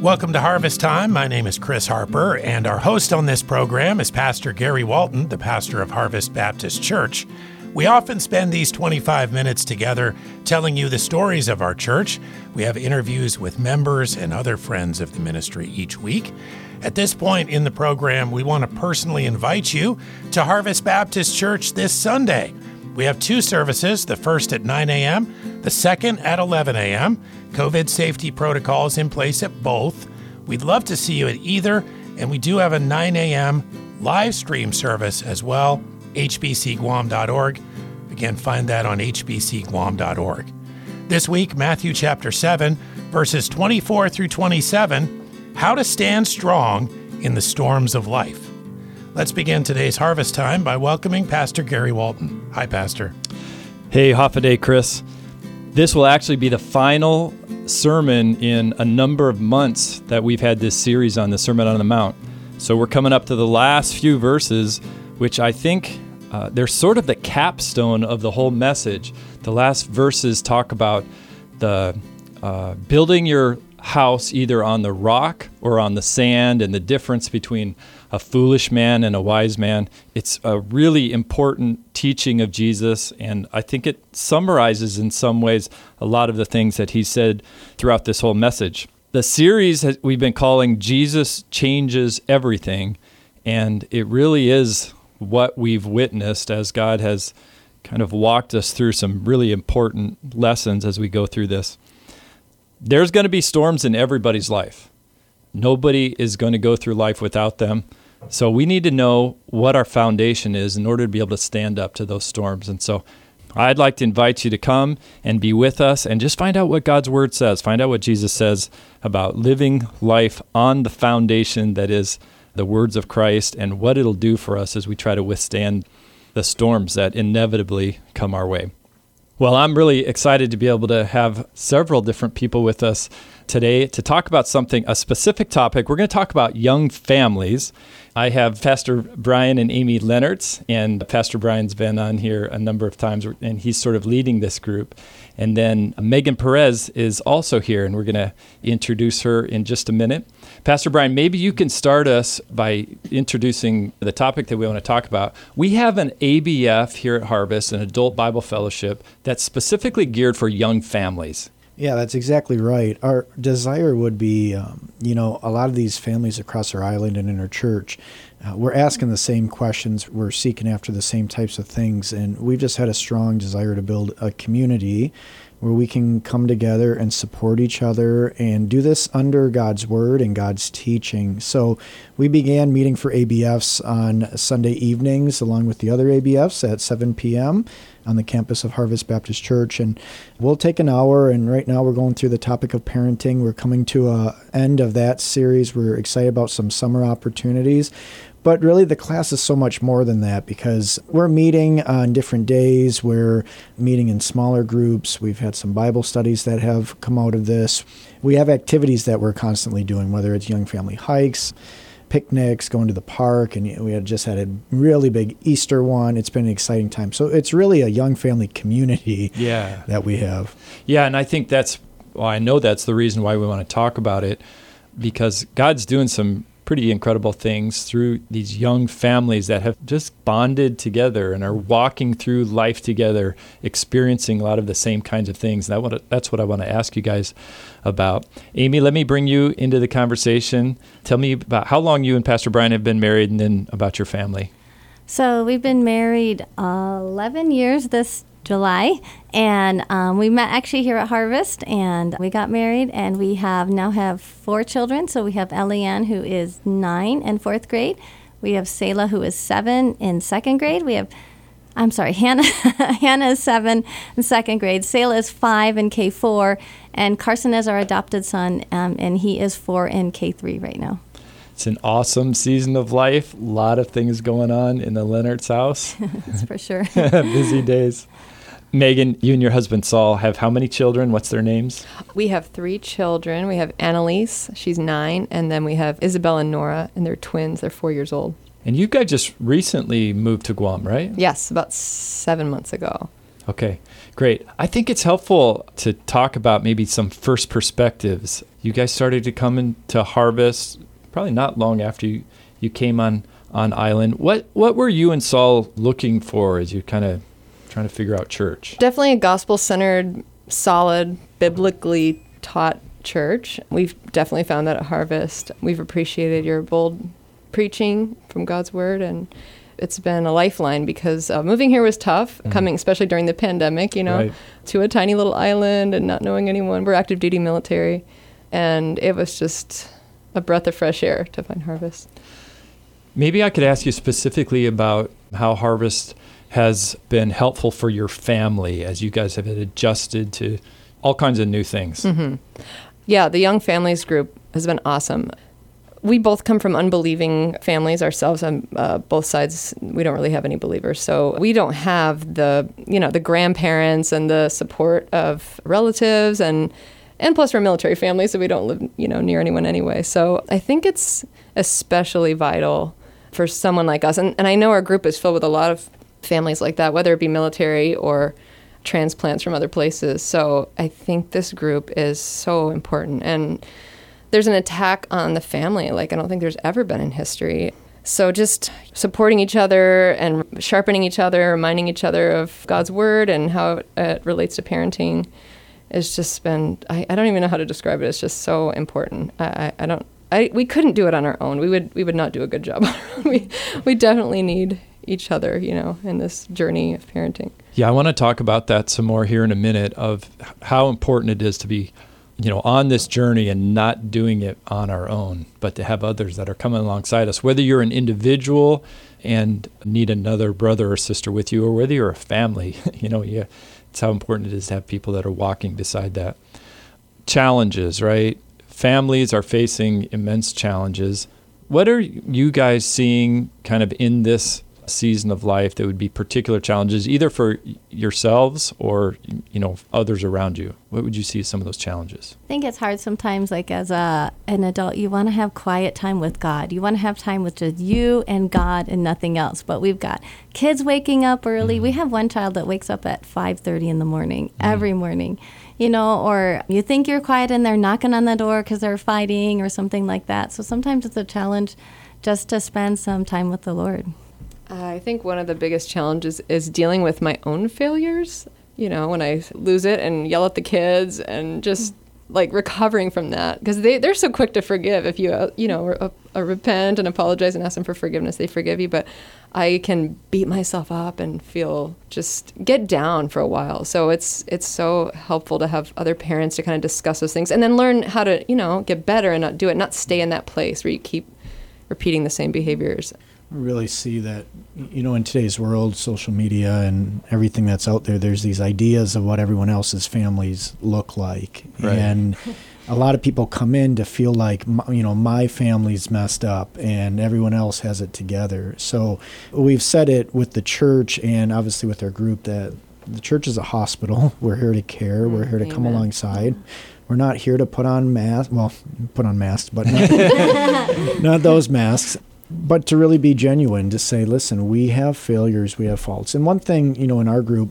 Welcome to Harvest Time. My name is Chris Harper, and our host on this program is Pastor Gary Walton, the pastor of Harvest Baptist Church. We often spend these 25 minutes together telling you the stories of our church. We have interviews with members and other friends of the ministry each week. At this point in the program, we want to personally invite you to Harvest Baptist Church this Sunday. We have two services, the first at 9 a.m., the second at 11 a.m. COVID safety protocols in place at both. We'd love to see you at either, and we do have a 9 a.m. live stream service as well, hbcguam.org. Again, find that on hbcguam.org. This week, Matthew chapter 7, verses 24 through 27, how to stand strong in the storms of life. Let's begin today's harvest time by welcoming Pastor Gary Walton. Hi, Pastor. Hey, Hafa adai, Chris. This will actually be the final sermon in a number of months that we've had this series on the Sermon on the Mount. So we're coming up to the last few verses, which I think uh, they're sort of the capstone of the whole message. The last verses talk about the uh, building your house either on the rock or on the sand and the difference between a foolish man and a wise man. It's a really important teaching of Jesus, and I think it summarizes in some ways a lot of the things that he said throughout this whole message. The series has, we've been calling Jesus Changes Everything, and it really is what we've witnessed as God has kind of walked us through some really important lessons as we go through this. There's going to be storms in everybody's life. Nobody is going to go through life without them. So we need to know what our foundation is in order to be able to stand up to those storms. And so I'd like to invite you to come and be with us and just find out what God's word says. Find out what Jesus says about living life on the foundation that is the words of Christ and what it'll do for us as we try to withstand the storms that inevitably come our way. Well, I'm really excited to be able to have several different people with us today to talk about something, a specific topic. We're going to talk about young families. I have Pastor Brian and Amy Lenartz, and Pastor Brian's been on here a number of times, and he's sort of leading this group. And then Megan Perez is also here, and we're going to introduce her in just a minute. Pastor Brian, maybe you can start us by introducing the topic that we want to talk about. We have an ABF here at Harvest, an adult Bible fellowship, that's specifically geared for young families. Yeah, that's exactly right. Our desire would be, um, you know, a lot of these families across our island and in our church, uh, we're asking the same questions, we're seeking after the same types of things, and we've just had a strong desire to build a community where we can come together and support each other and do this under God's word and God's teaching. So we began meeting for ABFs on Sunday evenings along with the other ABFs at 7 p.m. on the campus of Harvest Baptist Church and we'll take an hour and right now we're going through the topic of parenting. We're coming to a end of that series. We're excited about some summer opportunities. But really, the class is so much more than that because we're meeting on different days. We're meeting in smaller groups. We've had some Bible studies that have come out of this. We have activities that we're constantly doing, whether it's young family hikes, picnics, going to the park, and we had just had a really big Easter one. It's been an exciting time. So it's really a young family community yeah. that we have. Yeah, and I think that's, well, I know that's the reason why we want to talk about it because God's doing some pretty incredible things through these young families that have just bonded together and are walking through life together, experiencing a lot of the same kinds of things. What, that's what I want to ask you guys about. Amy, let me bring you into the conversation. Tell me about how long you and Pastor Brian have been married and then about your family. So we've been married uh, 11 years this July, and um, we met actually here at Harvest, and we got married, and we have now have four children. So we have Eliane, who is nine in fourth grade. We have Selah, who is seven in second grade. We have, I'm sorry, Hannah. Hannah is seven in second grade. Selah is five in K four, and Carson is our adopted son, um, and he is four in K three right now. It's an awesome season of life. A lot of things going on in the Lenartz's house. That's for sure. Busy days. Megan, you and your husband Saul have how many children? What's their names? We have three children. We have Annalise, she's nine, and then we have Isabel and Nora, and they're twins. They're four years old. And you guys just recently moved to Guam, right? Yes, about seven months ago. Okay, great. I think it's helpful to talk about maybe some first perspectives. You guys started to come into Harvest probably not long after you, you came on, on island. What what were you and Saul looking for as you kind of trying to figure out church? Definitely a gospel centered, solid, biblically taught church. We've definitely found that at Harvest. We've appreciated your bold preaching from God's word and it's been a lifeline because uh, moving here was tough, mm-hmm. coming especially during the pandemic, you know, right. to a tiny little island and not knowing anyone. We're active duty military, and it was just a breath of fresh air to find Harvest. Maybe I could ask you specifically about how Harvest has been helpful for your family as you guys have adjusted to all kinds of new things. Mm-hmm. Yeah, the Young Families Group has been awesome we both come from unbelieving families ourselves on uh, both sides we don't really have any believers so we don't have the you know the grandparents and the support of relatives and and plus we're military family so we don't live you know near anyone anyway so i think it's especially vital for someone like us and, and i know our group is filled with a lot of families like that whether it be military or transplants from other places so i think this group is so important and there's an attack on the family like I don't think there's ever been in history. So just supporting each other and sharpening each other, reminding each other of God's word and how it relates to parenting has just been I, I don't even know how to describe it. It's just so important. I, I, I don't I, we couldn't do it on our own. We would we would not do a good job. we we definitely need each other, you know, in this journey of parenting. Yeah, I want to talk about that some more here in a minute of how important it is to be you know, on this journey and not doing it on our own, but to have others that are coming alongside us, whether you're an individual and need another brother or sister with you, or whether you're a family, you know, yeah, it's how important it is to have people that are walking beside that. Challenges, right? Families are facing immense challenges. What are you guys seeing kind of in this season of life that would be particular challenges either for yourselves or you know others around you? What would you see as some of those challenges? I think it's hard sometimes like as a an adult you want to have quiet time with god. You want to have time with just you and god and nothing else. But we've got kids waking up early. Mm-hmm. we have one child that wakes up at 5.30 in the morning mm-hmm. every morning you know or you think you're quiet and they're knocking on the door because they're fighting or something like that. So sometimes it's a challenge just to spend some time with the lord I think one of the biggest challenges is dealing with my own failures. You know, when I lose it and yell at the kids and just like recovering from that. Because they, they're so quick to forgive if you uh, you know uh, uh, repent and apologize and ask them for forgiveness they forgive you. But i can beat myself up and feel just get down for a while. So it's it's so helpful to have other parents to kind of discuss those things and then learn how to you know get better and not do it not stay in that place where you keep repeating the same behaviors really see that you know in today's world social media and everything that's out there there's these ideas of what everyone else's families look like. Right. and a lot of people come in to feel like you know my family's messed up and everyone else has it together. So we've said it with the church and obviously with our group that the church is a hospital. We're here to care. We're here to Amen. come alongside. We're not here to put on masks well put on masks but not, not those masks but to really be genuine to say listen we have failures we have faults. And one thing you know in our group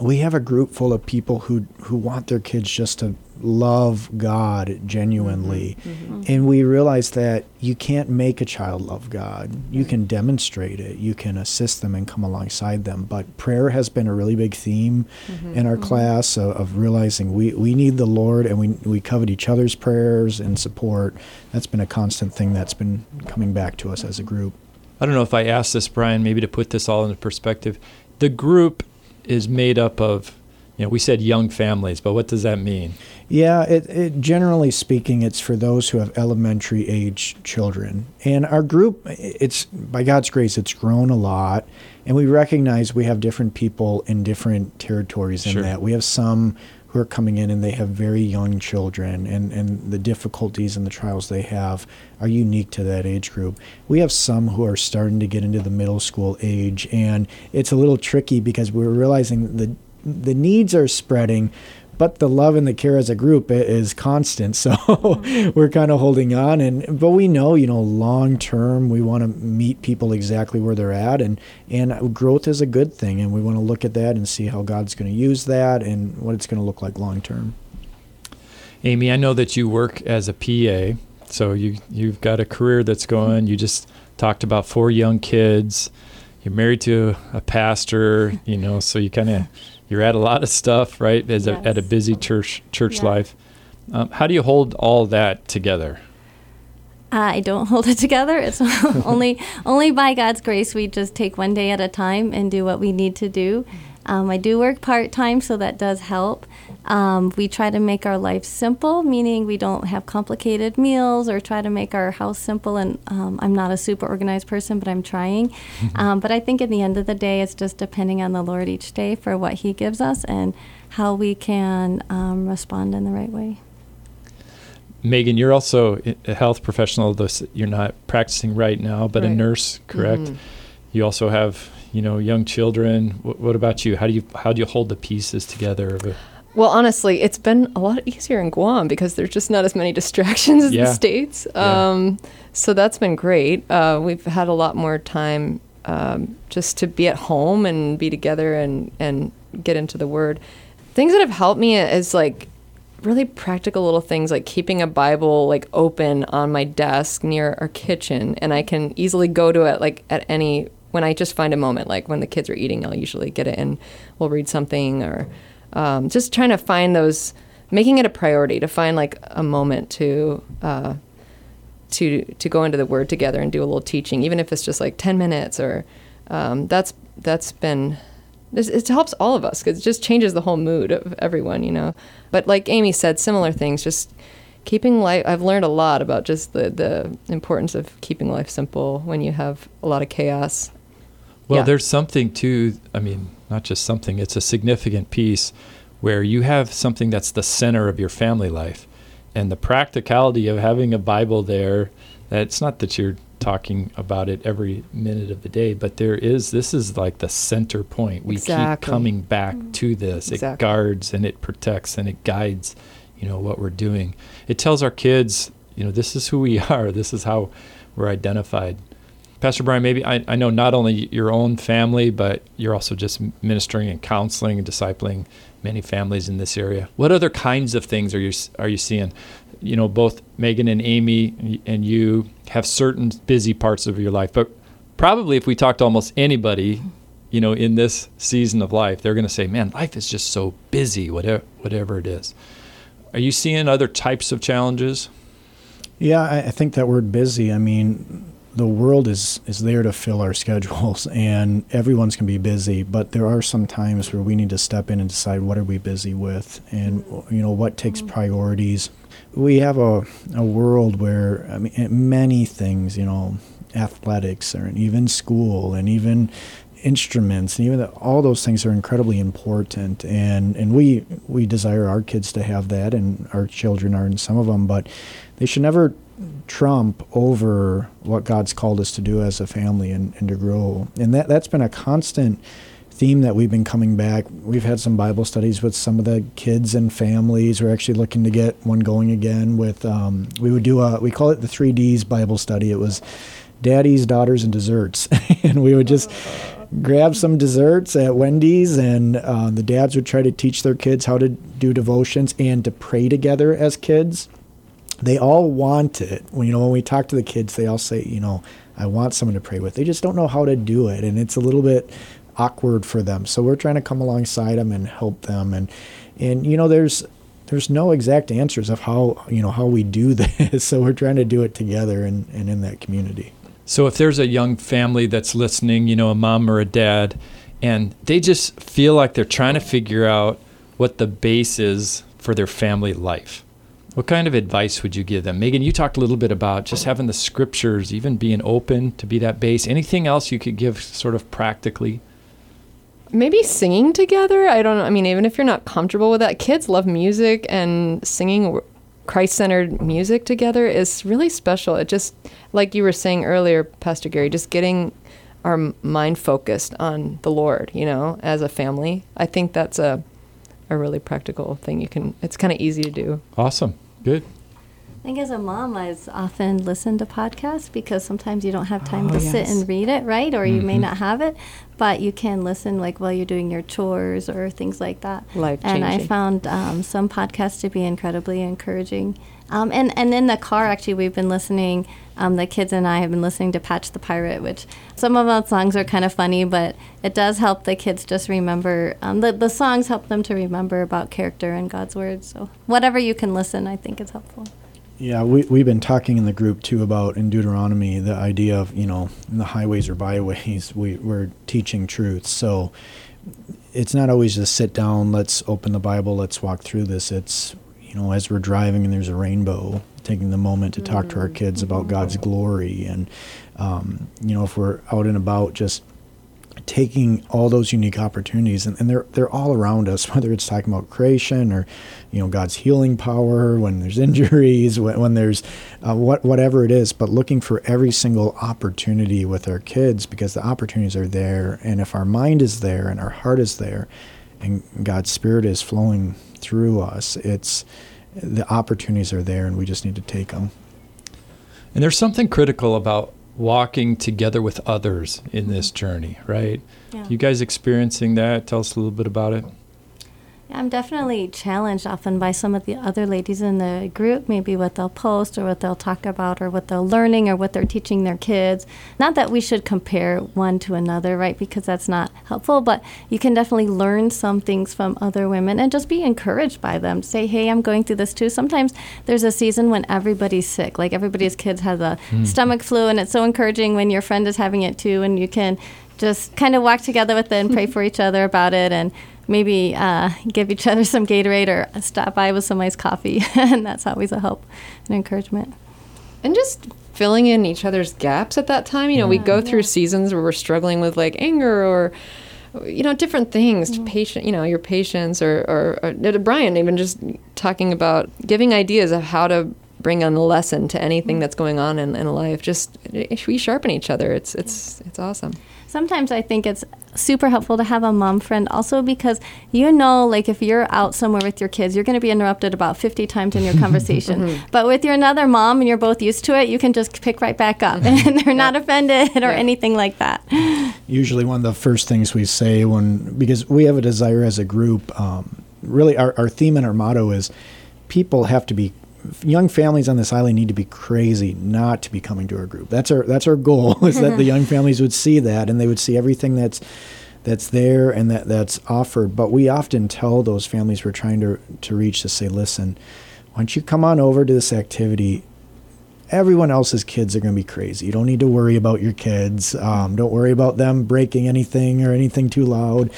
we have a group full of people who who want their kids just to love God genuinely. Mm-hmm. Mm-hmm. And we realize that you can't make a child love God. You can demonstrate it, you can assist them and come alongside them. But prayer has been a really big theme mm-hmm. in our mm-hmm. class of, of, realizing we, we need the Lord and we, we covet each other's prayers and support. That's been a constant thing that's been coming back to us as a group. I don't know if I asked this, Brian, maybe to put this all into perspective. The group is made up of you know, we said young families, but what does that mean? Yeah, it, it, generally speaking, it's for those who have elementary age children. And our group, it's by God's grace, it's grown a lot, and we recognize we have different people in different territories in sure. that. We have some who are coming in and they have very young children, and, and the difficulties and the trials they have are unique to that age group. We have some who are starting to get into the middle school age, and it's a little tricky because we're realizing the the needs are spreading, but the love and the care as a group is constant. So mm-hmm. we're kind of holding on, and but we know, you know, long term, we want to meet people exactly where they're at, and and growth is a good thing, and we want to look at that and see how God's going to use that and what it's going to look like long term. Amy, I know that you work as a PA, so you you've got a career that's going. You just talked about four young kids. You're married to a pastor, you know, so you kind of you're at a lot of stuff, right? As yes. a, at a busy church church yeah. life. Um, how do you hold all that together? I don't hold it together. It's only only by God's grace. We just take one day at a time and do what we need to do. Um, I do work part time, so that does help. Um, we try to make our life simple, meaning we don't have complicated meals or try to make our house simple. And um, I'm not a super organized person, but I'm trying. Um, but I think at the end of the day, it's just depending on the Lord each day for what He gives us and how we can um, respond in the right way. Megan, you're also a health professional. Though you're not practicing right now, but right. a nurse, correct? Mm-hmm. You also have, you know, young children. What, what, about you? How do you how do you hold the pieces together? well, honestly, it's been a lot easier in Guam because there's just not as many distractions as yeah. the states. Um, yeah. So that's been great. Uh, we've had a lot more time um, just to be at home and be together and and get into the Word. Things that have helped me is like really practical little things like keeping a Bible like open on my desk near our kitchen, and I can easily go to it like at any when I just find a moment. Like when the kids are eating, I'll usually get it and we'll read something, or um, just trying to find those, making it a priority to find like a moment to. Uh, to to go into the word together and do a little teaching, even if it's just like ten minutes, or um, that's that's been it helps all of us because it just changes the whole mood of everyone, you know. But like Amy said, similar things, just keeping life. I've learned a lot about just the the importance of keeping life simple when you have a lot of chaos. Well, yeah. there's something to. I mean, not just something. It's a significant piece where you have something that's the center of your family life, and the practicality of having a Bible there. That it's not that you're talking about it every minute of the day, but there is this is like the center point. We exactly. keep coming back mm. to this. Exactly. It guards and it protects and it guides, you know, what we're doing. It tells our kids, you know, this is who we are. This is how we're identified. Pastor Brian, maybe I, I know not only your own family, but you're also just ministering and counseling and discipling many families in this area. What other kinds of things are you are you seeing? you know, both Megan and Amy and you have certain busy parts of your life, but probably if we talk to almost anybody, you know, in this season of life, they're going to say, "Man, life is just so busy, whatever whatever it is." Are you seeing other types of challenges? Yeah, I think that word busy. I mean, the world is is there to fill our schedules and everyone's going to be busy but there are some times where we need to step in and decide what are we busy with and you know what takes mm-hmm. priorities. We have a, a world where I mean many things you know athletics and even school and even instruments and even the, all those things are incredibly important and and we we desire our kids to have that and our children are in some of them but they should never trump over what God's called us to do as a family and, and to grow. And that, that's been a constant theme that we've been coming back. We've had some Bible studies with some of the kids and families. We're actually looking to get one going again with, um, we would do a, we call it the 3Ds Bible study. It was daddies, daughters, and desserts. and we would just grab some desserts at Wendy's, and uh, the dads would try to teach their kids how to do devotions and to pray together as kids they all want it. When you know when we talk to the kids, they all say, you know, I want someone to pray with. They just don't know how to do it, and it's a little bit awkward for them. So we're trying to come alongside them and help them. And and you know, there's there's no exact answers of how you know how we do this. so we're trying to do it together and, and in that community. So if there's a young family that's listening, you know, a mom or a dad, and they just feel like they're trying to figure out what the base is for their family life what kind of advice would you give them? Megan, you talked a little bit about just having the scriptures, even being open to be that base. Anything else you could give sort of practically? Maybe singing together. I don't know. I mean, even if you're not comfortable with that, kids love music and singing Christ centered music together is really special. It just, like you were saying earlier, Pastor Gary, just getting our mind focused on the Lord, you know, as a family. I think that's a a really practical thing you can. It's kind of easy to do. Awesome. Good. I think as a mom, I often listen to podcasts because sometimes you don't have time Oh, to sit and read it, right? Or you may Mhm. not have it, but you can listen like while you're doing your chores or things like that. Life And I found um, some podcasts to be incredibly encouraging. Um, and and in the car, actually, we've been listening. Um, the kids and I have been listening to Patch the Pirate, which some of those songs are kind of funny, but it does help the kids just remember. Um, the the songs help them to remember about character and God's word. So whatever you can listen, I think is helpful. Yeah, we, we've been talking in the group too about in Deuteronomy the idea of, you know, in the highways or byways, we, we're teaching truth. So it's not always just sit down, let's open the Bible, let's walk through this. It's, you know, as we're driving and there's a rainbow, taking the moment to talk to our kids about God's glory. And, um, you know, if we're out and about, just taking all those unique opportunities and, and they're they're all around us whether it's talking about creation or you know God's healing power when there's injuries when, when there's uh, what whatever it is but looking for every single opportunity with our kids because the opportunities are there and if our mind is there and our heart is there and God's spirit is flowing through us it's the opportunities are there and we just need to take them And there's something critical about walking together with others in this journey, right? Yeah. You guys experiencing that? Tell us a little bit about it. I'm definitely challenged often by some of the other ladies in the group, maybe what they'll post or what they'll talk about or what they're learning or what they're teaching their kids. Not that we should compare one to another, right? Because that's not helpful, but you can definitely learn some things from other women and just be encouraged by them. Say, hey, I'm going through this too. Sometimes there's a season when everybody's sick, like everybody's kids has a hmm. stomach flu, and it's so encouraging when your friend is having it too, and you can just kind of walk together with it and pray for each other about it and maybe uh, give each other some Gatorade or stop by with some iced coffee. and that's always a help and encouragement. and just filling in each other's gaps at that time. You know, we go Yeah. through seasons where we're struggling with like anger or you know different things patient you know your patience or, or, or brian even just talking about giving ideas of how to bring a lesson to anything mm. that's going on in, in life. Just eh, we sharpen each other. It's it's it's awesome. Sometimes I think it's super helpful to have a mom friend also because you know, like if you're out somewhere with your kids, you're going to be interrupted about 50 times in your conversation. Mm-hmm. But with your another mom and you're both used to it, you can just pick right back up mm-hmm. and they're not offended or Yeah. anything like that. usually one of the first things we say when because we have a desire as a group um, really our, our theme and our motto is people have to be young families on this island need to be crazy not to be coming to our group that's our that's our goal is that the young families would see that and they would see everything that's that's there and that that's offered but we often tell those families we're trying to to reach to say listen why don't you come on over to this activity everyone else's kids are going to be crazy. You don't need to worry about your kids. Um, don't worry about them breaking anything or anything too loud.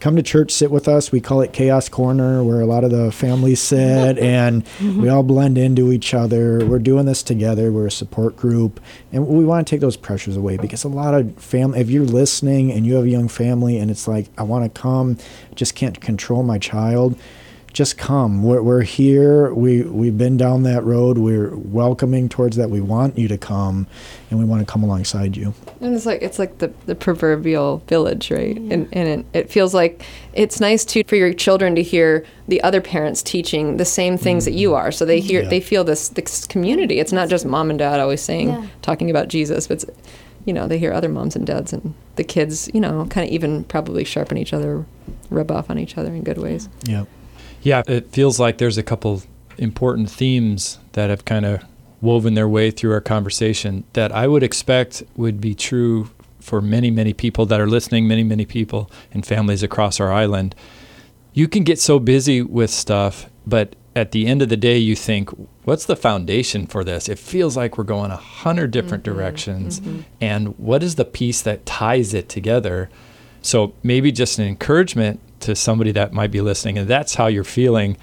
Come to church, sit with us. We call it Chaos Corner, where a lot of the families sit and we all blend into each other. We're doing this together. We're a support group, and we want to take those pressures away because a lot of family. If you're listening and you have a young family, and it's like I want to come, just can't control my child just come. We're, we're here. We we've been down that road. We're welcoming towards that. We want you to come, and we want to come alongside you. And it's like it's like the, the proverbial village, right? And and it, it feels like it's nice too for your children to hear the other parents teaching the same things that you mm-hmm. are. So they hear Yeah. they feel this this community. It's not just mom and dad always saying Yeah. talking about Jesus, but it's, you know they hear other moms and dads and the kids. You know, kind of even probably sharpen each other, rub off on each other in good ways. Yeah. Yeah, it feels like there's a couple important themes that have kind of woven their way through our conversation that I would expect would be true for many, many people that are listening, many, many people and families across our island. You can get so busy with stuff, but at the end of the day, you think, what's the foundation for this? It feels like we're going a hundred different mm-hmm, directions. Mm-hmm. And what is the piece that ties it together? So maybe just an encouragement to somebody that might be listening, and that's how you're feeling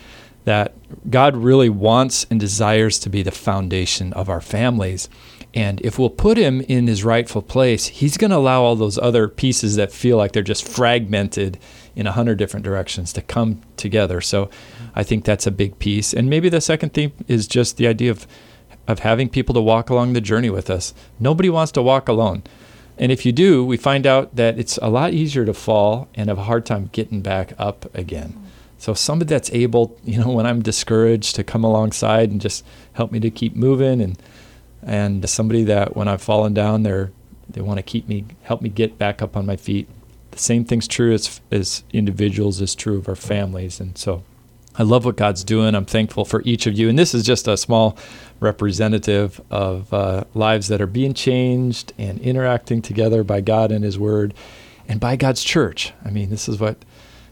that God really wants and desires to be the foundation of our families. And if we'll put him in his rightful place, he's going to allow all those other pieces that feel like they're just fragmented in a hundred different directions to come together. So I think that's a big piece. And maybe the second theme is just the idea of of having people to walk along the journey with us. Nobody wants to walk alone. And if you do, we find out that it's a lot easier to fall and have a hard time getting back up again. So somebody that's able, you know, when I'm discouraged to come alongside and just help me to keep moving and and somebody that when I've fallen down they're they want to keep me help me get back up on my feet. The same thing's true as as individuals is true of our families and so I love what God's doing. I'm thankful for each of you. And this is just a small representative of uh, lives that are being changed and interacting together by God and His Word and by God's church. I mean, this is what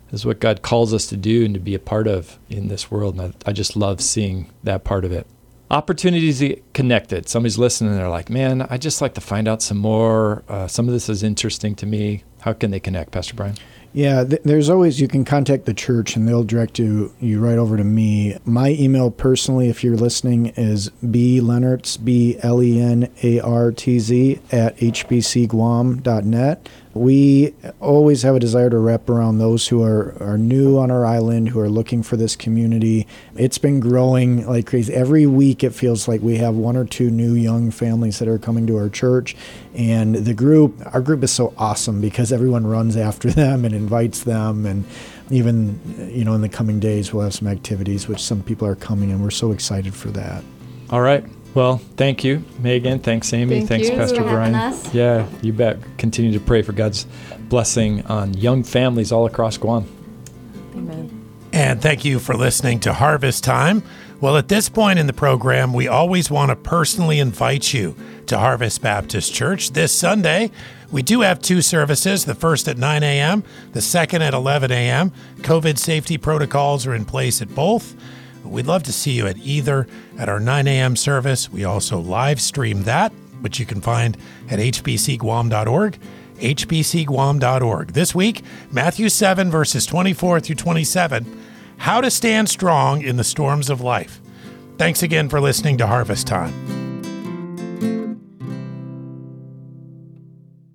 this is what God calls us to do and to be a part of in this world. And I, I just love seeing that part of it. Opportunities to get connected. Somebody's listening they're like, man, I just like to find out some more. Uh, some of this is interesting to me. How can they connect, Pastor Brian? Yeah, th- there's always you can contact the church and they'll direct you you right over to me. My email personally, if you're listening, is b lenartz b l e n a r t z at hbcguam.net. We always have a desire to wrap around those who are, are new on our island, who are looking for this community. It's been growing like crazy. Every week, it feels like we have one or two new young families that are coming to our church. And the group, our group is so awesome because everyone runs after them and invites them. And even, you know, in the coming days, we'll have some activities, which some people are coming, and we're so excited for that. All right. Well, thank you, Megan. Thanks, Amy. Thank Thanks, you Pastor for Brian. us. Yeah, you bet. Continue to pray for God's blessing on young families all across Guam. Amen. And thank you for listening to Harvest Time. Well, at this point in the program, we always want to personally invite you to Harvest Baptist Church this Sunday. We do have two services, the first at 9 a.m., the second at 11 a.m. COVID safety protocols are in place at both. We'd love to see you at either at our 9 a.m. service. We also live stream that, which you can find at hbcguam.org hbcguam.org. This week, Matthew 7, verses 24 through 27 How to Stand Strong in the Storms of Life. Thanks again for listening to Harvest Time.